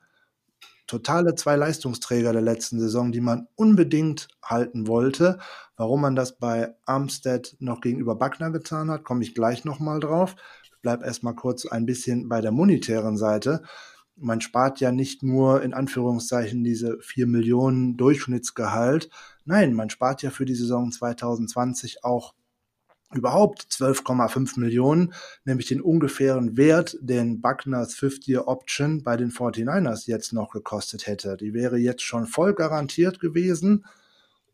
totale zwei Leistungsträger der letzten Saison, die man unbedingt halten wollte. Warum man das bei Armstead noch gegenüber Backner getan hat, komme ich gleich nochmal drauf. Bleibe erstmal kurz ein bisschen bei der monetären Seite. Man spart ja nicht nur in Anführungszeichen diese vier Millionen Durchschnittsgehalt. Nein, man spart ja für die Saison 2020 auch überhaupt 12,5 Millionen, nämlich den ungefähren Wert, den Buckners 50-Year Option bei den 49ers jetzt noch gekostet hätte. Die wäre jetzt schon voll garantiert gewesen.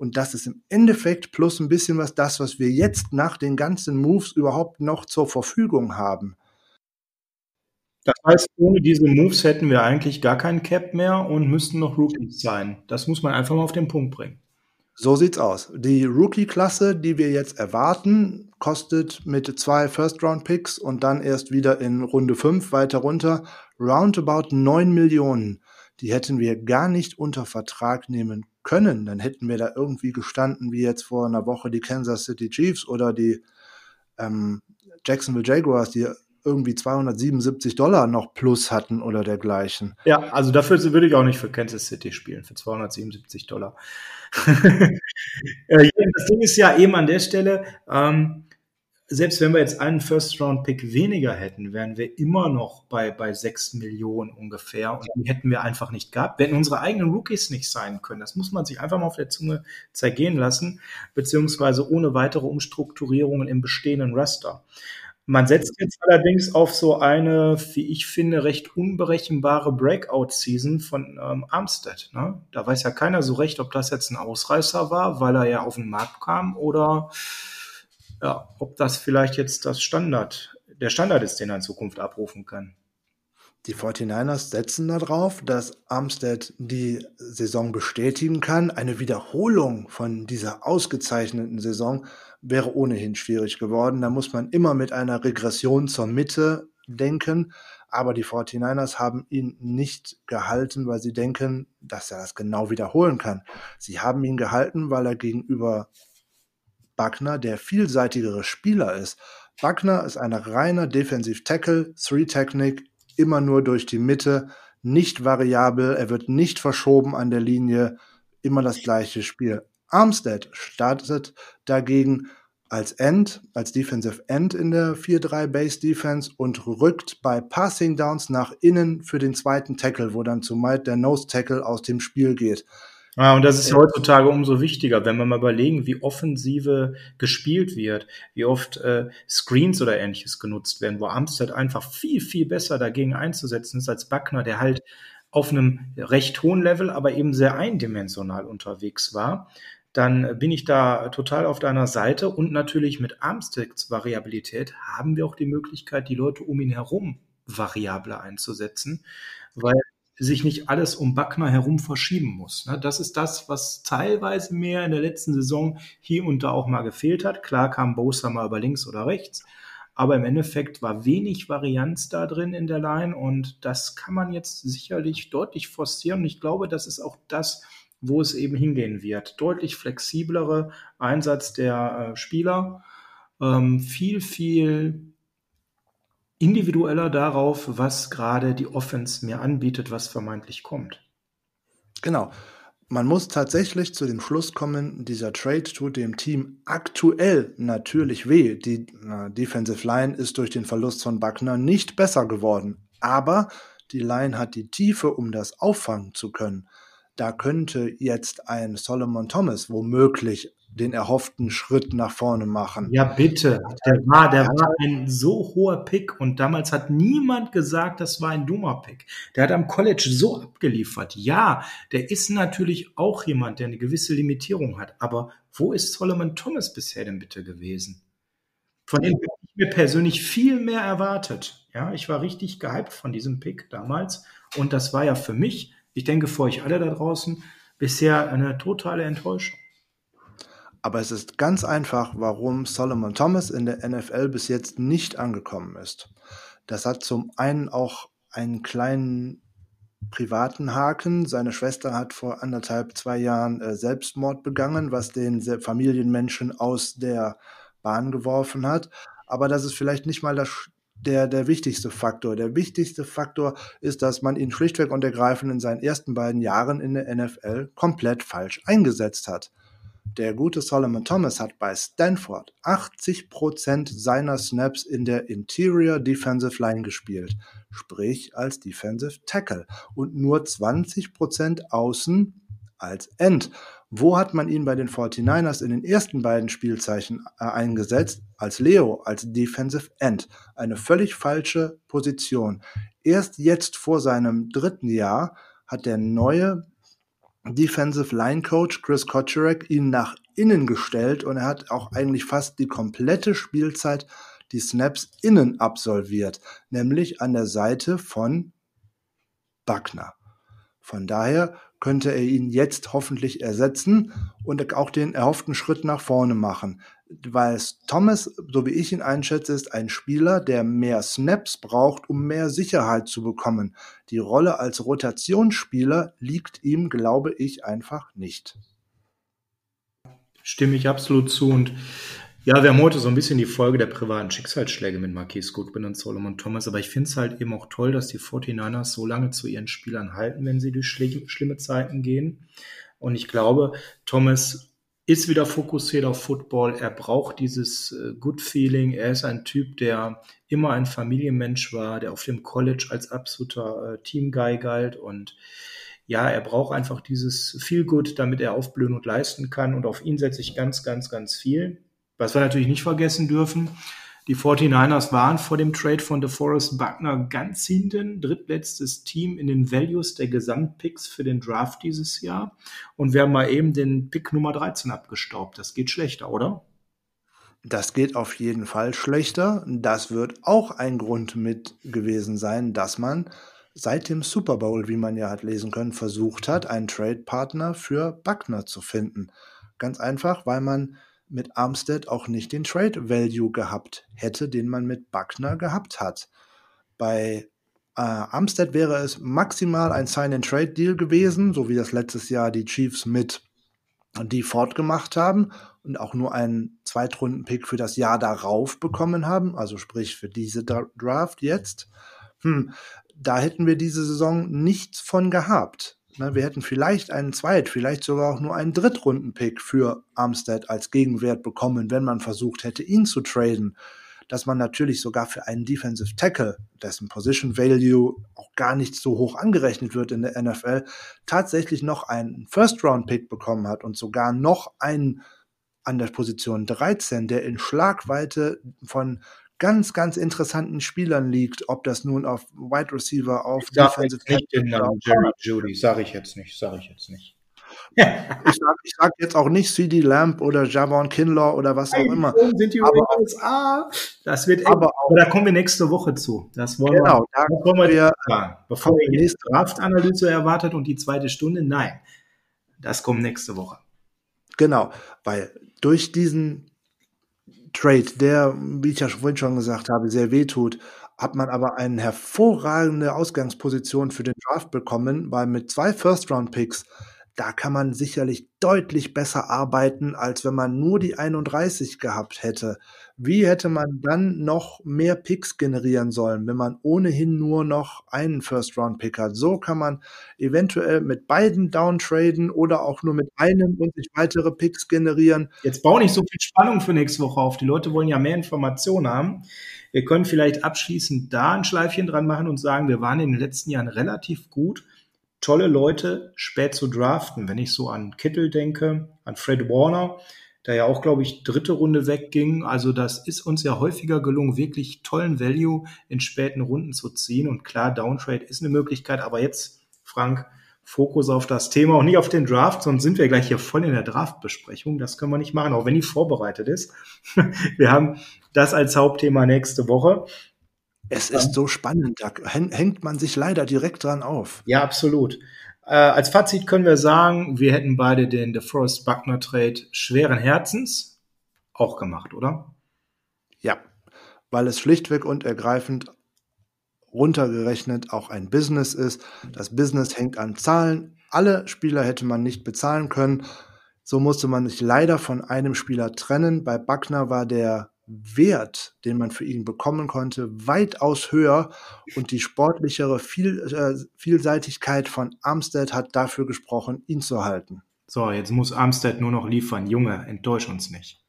Und das ist im Endeffekt plus ein bisschen was das, was wir jetzt nach den ganzen Moves überhaupt noch zur Verfügung haben. Das heißt, ohne diese Moves hätten wir eigentlich gar keinen Cap mehr und müssten noch Rookies sein. Das muss man einfach mal auf den Punkt bringen. So sieht's aus. Die Rookie-Klasse, die wir jetzt erwarten, kostet mit zwei First-Round-Picks und dann erst wieder in Runde 5 weiter runter roundabout 9 Millionen. Die hätten wir gar nicht unter Vertrag nehmen können. Dann hätten wir da irgendwie gestanden, wie jetzt vor einer Woche die Kansas City Chiefs oder die ähm, Jacksonville Jaguars, die irgendwie 277 Dollar noch plus hatten oder dergleichen. Ja, also dafür würde ich auch nicht für Kansas City spielen, für 277 Dollar. Äh, das Ding ist ja eben an der Stelle, ähm, selbst wenn wir jetzt einen First-Round-Pick weniger hätten, wären wir immer noch bei, bei 6 Millionen ungefähr. Und die hätten wir einfach nicht gehabt. Wenn unsere eigenen Rookies nicht sein können, das muss man sich einfach mal auf der Zunge zergehen lassen, beziehungsweise ohne weitere Umstrukturierungen im bestehenden Raster. Man setzt jetzt allerdings auf so eine, wie ich finde, recht unberechenbare Breakout-Season von ähm, Armstead. Ne? Da weiß ja keiner so recht, ob das jetzt ein Ausreißer war, weil er ja auf den Markt kam oder ja, ob das vielleicht jetzt das Standard, der Standard ist, den er in Zukunft abrufen kann. Die 49ers setzen darauf, dass Armstead die Saison bestätigen kann. Eine Wiederholung von dieser ausgezeichneten Saison wäre ohnehin schwierig geworden. Da muss man immer mit einer Regression zur Mitte denken. Aber die 49ers haben ihn nicht gehalten, weil sie denken, dass er das genau wiederholen kann. Sie haben ihn gehalten, weil er gegenüber Buckner der vielseitigere Spieler ist. Buckner ist ein reiner Defensive Tackle, Three Technique, immer nur durch die Mitte, nicht variabel, er wird nicht verschoben an der Linie, immer das gleiche Spiel. Armstead startet dagegen als End, als Defensive End in der 4-3 Base Defense und rückt bei Passing Downs nach innen für den zweiten Tackle, wo dann zumeist der Nose Tackle aus dem Spiel geht. Ja, und das ist heutzutage umso wichtiger, wenn wir mal überlegen, wie offensive gespielt wird, wie oft äh, Screens oder ähnliches genutzt werden, wo Armstead einfach viel, viel besser dagegen einzusetzen ist als Buckner, der halt auf einem recht hohen Level, aber eben sehr eindimensional unterwegs war, dann bin ich da total auf deiner Seite. Und natürlich mit Armsteads Variabilität haben wir auch die Möglichkeit, die Leute um ihn herum variabler einzusetzen, weil sich nicht alles um Backner herum verschieben muss. Ne? Das ist das, was teilweise mehr in der letzten Saison hier und da auch mal gefehlt hat. Klar kam Bosa mal über links oder rechts, aber im Endeffekt war wenig Varianz da drin in der Line und das kann man jetzt sicherlich deutlich forcieren. Ich glaube, das ist auch das, wo es eben hingehen wird. Deutlich flexiblere Einsatz der äh, Spieler, ähm, viel, viel individueller darauf, was gerade die Offense mir anbietet, was vermeintlich kommt. Genau. Man muss tatsächlich zu dem Schluss kommen, dieser Trade tut dem Team aktuell natürlich weh. Die äh, Defensive Line ist durch den Verlust von Buckner nicht besser geworden. Aber die Line hat die Tiefe, um das auffangen zu können. Da könnte jetzt ein Solomon Thomas womöglich den erhofften Schritt nach vorne machen. Ja, bitte. Der war, der war ein so hoher Pick und damals hat niemand gesagt, das war ein dummer Pick. Der hat am College so abgeliefert. Ja, der ist natürlich auch jemand, der eine gewisse Limitierung hat. Aber wo ist Solomon Thomas bisher denn bitte gewesen? Von dem habe ich mir persönlich viel mehr erwartet. Ja, ich war richtig gehypt von diesem Pick damals. Und das war ja für mich, ich denke für euch alle da draußen, bisher eine totale Enttäuschung. Aber es ist ganz einfach, warum Solomon Thomas in der NFL bis jetzt nicht angekommen ist. Das hat zum einen auch einen kleinen privaten Haken. Seine Schwester hat vor anderthalb, zwei Jahren äh, Selbstmord begangen, was den Familienmenschen aus der Bahn geworfen hat. Aber das ist vielleicht nicht mal das, der, der wichtigste Faktor. Der wichtigste Faktor ist, dass man ihn schlichtweg und ergreifend in seinen ersten beiden Jahren in der NFL komplett falsch eingesetzt hat. Der gute Solomon Thomas hat bei Stanford 80% seiner Snaps in der Interior Defensive Line gespielt, sprich als Defensive Tackle und nur 20% außen als End. Wo hat man ihn bei den 49ers in den ersten beiden Spielzeichen äh, eingesetzt? Als Leo, als Defensive End. Eine völlig falsche Position. Erst jetzt vor seinem dritten Jahr hat der neue Defensive Line Coach Chris Kotcherek ihn nach innen gestellt und er hat auch eigentlich fast die komplette Spielzeit die Snaps innen absolviert, nämlich an der Seite von Buckner. Von daher könnte er ihn jetzt hoffentlich ersetzen und auch den erhofften Schritt nach vorne machen weil Thomas, so wie ich ihn einschätze, ist ein Spieler, der mehr Snaps braucht, um mehr Sicherheit zu bekommen. Die Rolle als Rotationsspieler liegt ihm, glaube ich, einfach nicht. Stimme ich absolut zu und ja, wir haben heute so ein bisschen die Folge der privaten Schicksalsschläge mit Marquis Goodwin und Solomon Thomas, aber ich finde es halt eben auch toll, dass die 49ers so lange zu ihren Spielern halten, wenn sie durch schlimme Zeiten gehen. Und ich glaube, Thomas ist wieder fokussiert auf Football. Er braucht dieses äh, Good Feeling. Er ist ein Typ, der immer ein Familienmensch war, der auf dem College als absoluter äh, Teamguy galt und ja, er braucht einfach dieses Feel Good, damit er aufblühen und leisten kann. Und auf ihn setze ich ganz, ganz, ganz viel. Was wir natürlich nicht vergessen dürfen, die 49ers waren vor dem Trade von DeForest Buckner ganz hinten, drittletztes Team in den Values der Gesamtpicks für den Draft dieses Jahr. Und wir haben mal eben den Pick Nummer 13 abgestaubt. Das geht schlechter, oder? Das geht auf jeden Fall schlechter. Das wird auch ein Grund mit gewesen sein, dass man seit dem Super Bowl, wie man ja hat lesen können, versucht hat, einen Trade-Partner für Buckner zu finden. Ganz einfach, weil man mit Armstead auch nicht den Trade Value gehabt hätte, den man mit Buckner gehabt hat. Bei äh, Armstead wäre es maximal ein Sign-and-Trade-Deal gewesen, so wie das letztes Jahr die Chiefs mit die fortgemacht haben und auch nur einen Zweitrunden-Pick für das Jahr darauf bekommen haben, also sprich für diese Draft jetzt. Hm, da hätten wir diese Saison nichts von gehabt. Ne, wir hätten vielleicht einen Zweit, vielleicht sogar auch nur einen Drittrunden-Pick für Armstead als Gegenwert bekommen, wenn man versucht hätte, ihn zu traden. Dass man natürlich sogar für einen Defensive Tackle, dessen Position Value auch gar nicht so hoch angerechnet wird in der NFL, tatsächlich noch einen First-Round-Pick bekommen hat und sogar noch einen an der Position 13, der in Schlagweite von ganz, ganz interessanten Spielern liegt, ob das nun auf Wide Receiver, auf ich Defensive nicht den Namen Jerry Judy, sage ich jetzt nicht, sage ich jetzt nicht. ich sage sag jetzt auch nicht CD Lamb oder Javon Kinlaw oder was auch immer. Sind die aber USA? Das wird aber auch, da kommen wir nächste Woche zu. Das wollen genau, wir, da wollen wir, wir bevor ihr die nächste Draft-Analyse erwartet und die zweite Stunde, nein, das kommt nächste Woche. Genau, weil durch diesen Trade, der, wie ich ja vorhin schon gesagt habe, sehr weh tut, hat man aber eine hervorragende Ausgangsposition für den Draft bekommen, weil mit zwei First-Round-Picks da kann man sicherlich deutlich besser arbeiten, als wenn man nur die 31 gehabt hätte. Wie hätte man dann noch mehr Picks generieren sollen, wenn man ohnehin nur noch einen First-Round-Pick hat? So kann man eventuell mit beiden downtraden oder auch nur mit einem und sich weitere Picks generieren. Jetzt baue nicht so viel Spannung für nächste Woche auf. Die Leute wollen ja mehr Informationen haben. Wir können vielleicht abschließend da ein Schleifchen dran machen und sagen, wir waren in den letzten Jahren relativ gut tolle Leute spät zu draften. Wenn ich so an Kittel denke, an Fred Warner, der ja auch, glaube ich, dritte Runde wegging. Also das ist uns ja häufiger gelungen, wirklich tollen Value in späten Runden zu ziehen. Und klar, Downtrade ist eine Möglichkeit. Aber jetzt, Frank, Fokus auf das Thema und nicht auf den Draft, sonst sind wir gleich hier voll in der Draft-Besprechung. Das können wir nicht machen, auch wenn die vorbereitet ist. wir haben das als Hauptthema nächste Woche. Es ist so spannend, da hängt man sich leider direkt dran auf. Ja, absolut. Äh, als Fazit können wir sagen, wir hätten beide den DeForest Buckner Trade schweren Herzens auch gemacht, oder? Ja, weil es schlichtweg und ergreifend runtergerechnet auch ein Business ist. Das Business hängt an Zahlen. Alle Spieler hätte man nicht bezahlen können. So musste man sich leider von einem Spieler trennen. Bei Buckner war der Wert, den man für ihn bekommen konnte, weitaus höher und die sportlichere Viel, äh, Vielseitigkeit von Armstead hat dafür gesprochen, ihn zu halten. So, jetzt muss Armstead nur noch liefern. Junge, enttäusch uns nicht.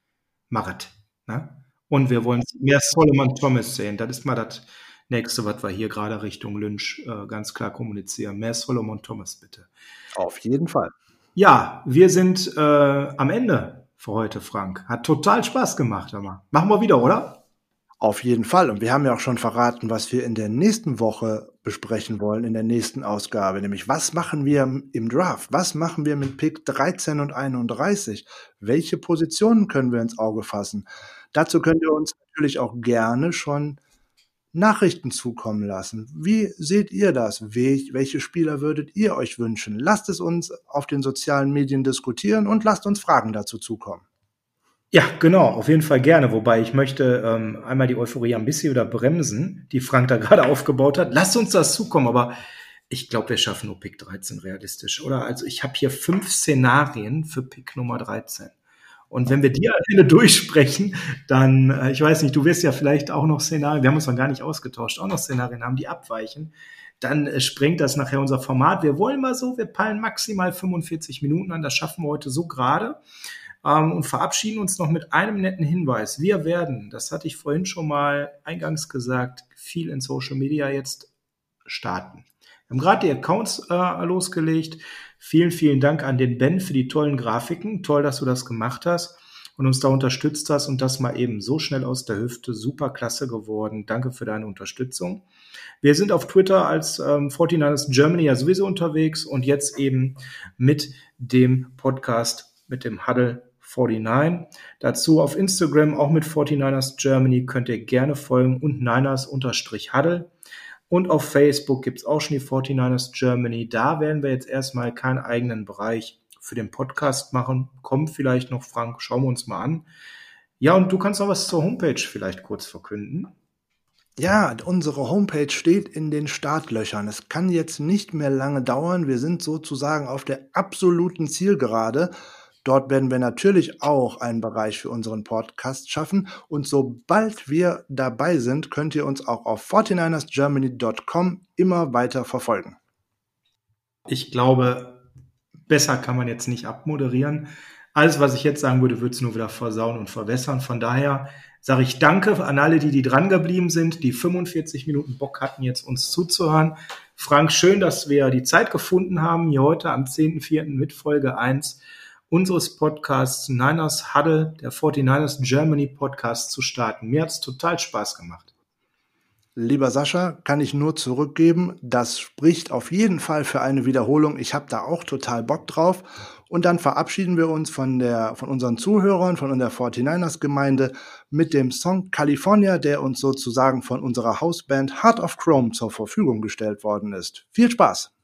Machet. Ne? Und wir wollen mehr Solomon Thomas sehen. Das ist mal das nächste, was wir hier gerade Richtung Lynch äh, ganz klar kommunizieren. Mehr Solomon Thomas, bitte. Auf jeden Fall. Ja, wir sind äh, am Ende für heute, Frank. Hat total Spaß gemacht, aber machen wir wieder, oder? Auf jeden Fall. Und wir haben ja auch schon verraten, was wir in der nächsten Woche besprechen wollen, in der nächsten Ausgabe. Nämlich, was machen wir im Draft? Was machen wir mit Pick 13 und 31? Welche Positionen können wir ins Auge fassen? Dazu könnt ihr uns natürlich auch gerne schon Nachrichten zukommen lassen. Wie seht ihr das? Welche Spieler würdet ihr euch wünschen? Lasst es uns auf den sozialen Medien diskutieren und lasst uns Fragen dazu zukommen. Ja, genau, auf jeden Fall gerne. Wobei ich möchte ähm, einmal die Euphorie ein bisschen wieder bremsen, die Frank da gerade aufgebaut hat. Lasst uns das zukommen, aber ich glaube, wir schaffen nur Pick 13 realistisch, oder? Also ich habe hier fünf Szenarien für Pick Nummer 13. Und wenn wir die Ende durchsprechen, dann, äh, ich weiß nicht, du wirst ja vielleicht auch noch Szenarien, wir haben uns noch gar nicht ausgetauscht, auch noch Szenarien haben, die abweichen, dann äh, sprengt das nachher unser Format. Wir wollen mal so, wir peilen maximal 45 Minuten an, das schaffen wir heute so gerade ähm, und verabschieden uns noch mit einem netten Hinweis. Wir werden, das hatte ich vorhin schon mal eingangs gesagt, viel in Social Media jetzt starten. Wir haben gerade die Accounts äh, losgelegt. Vielen, vielen Dank an den Ben für die tollen Grafiken. Toll, dass du das gemacht hast und uns da unterstützt hast und das mal eben so schnell aus der Hüfte. Super klasse geworden. Danke für deine Unterstützung. Wir sind auf Twitter als ähm, 49ers Germany ja sowieso unterwegs und jetzt eben mit dem Podcast, mit dem Huddle 49. Dazu auf Instagram auch mit 49ers Germany könnt ihr gerne folgen und Niners-Huddle. Und auf Facebook gibt es auch schon die 49ers Germany. Da werden wir jetzt erstmal keinen eigenen Bereich für den Podcast machen. Kommt vielleicht noch, Frank, schauen wir uns mal an. Ja, und du kannst noch was zur Homepage vielleicht kurz verkünden. Ja, unsere Homepage steht in den Startlöchern. Es kann jetzt nicht mehr lange dauern. Wir sind sozusagen auf der absoluten Zielgerade. Dort werden wir natürlich auch einen Bereich für unseren Podcast schaffen. Und sobald wir dabei sind, könnt ihr uns auch auf 49ersgermany.com immer weiter verfolgen. Ich glaube, besser kann man jetzt nicht abmoderieren. Alles, was ich jetzt sagen würde, würde es nur wieder versauen und verwässern. Von daher sage ich Danke an alle, die, die dran geblieben sind, die 45 Minuten Bock hatten, jetzt uns zuzuhören. Frank, schön, dass wir die Zeit gefunden haben, hier heute am 10.04. mit Folge 1 unseres Podcasts Niners Huddle, der 49ers Germany Podcast zu starten. Mir hat es total Spaß gemacht. Lieber Sascha, kann ich nur zurückgeben, das spricht auf jeden Fall für eine Wiederholung. Ich habe da auch total Bock drauf. Und dann verabschieden wir uns von, der, von unseren Zuhörern, von der 49ers Gemeinde mit dem Song California, der uns sozusagen von unserer Hausband Heart of Chrome zur Verfügung gestellt worden ist. Viel Spaß!